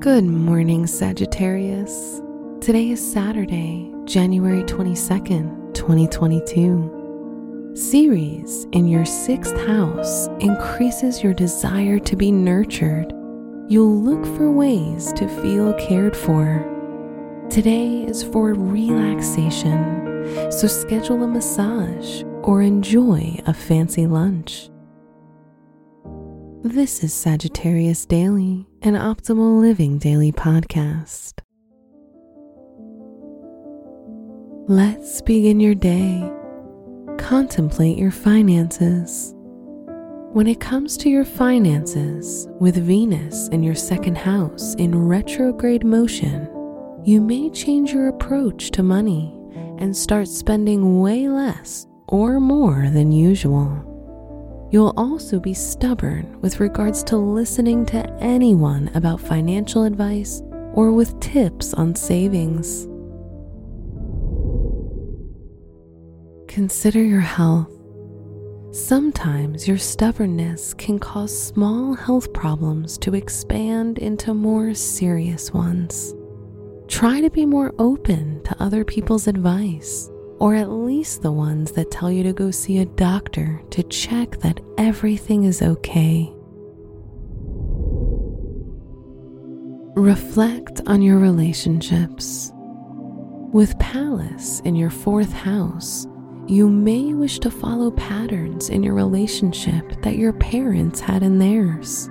Good morning, Sagittarius. Today is Saturday, January 22nd, 2022. Ceres in your sixth house increases your desire to be nurtured. You'll look for ways to feel cared for. Today is for relaxation, so schedule a massage or enjoy a fancy lunch. This is Sagittarius Daily, an optimal living daily podcast. Let's begin your day. Contemplate your finances. When it comes to your finances, with Venus in your second house in retrograde motion, you may change your approach to money and start spending way less or more than usual. You'll also be stubborn with regards to listening to anyone about financial advice or with tips on savings. Consider your health. Sometimes your stubbornness can cause small health problems to expand into more serious ones. Try to be more open to other people's advice or at least the ones that tell you to go see a doctor to check that everything is okay. Reflect on your relationships. With Pallas in your fourth house, you may wish to follow patterns in your relationship that your parents had in theirs.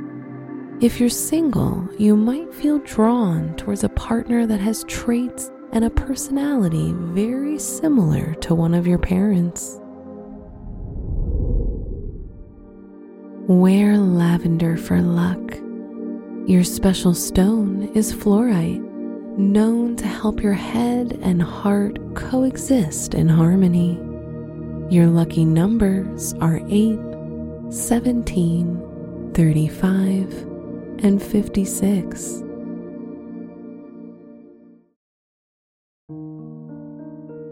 If you're single, you might feel drawn towards a partner that has traits and a personality very similar to one of your parents. Wear lavender for luck. Your special stone is fluorite, known to help your head and heart coexist in harmony. Your lucky numbers are 8, 17, 35, and 56.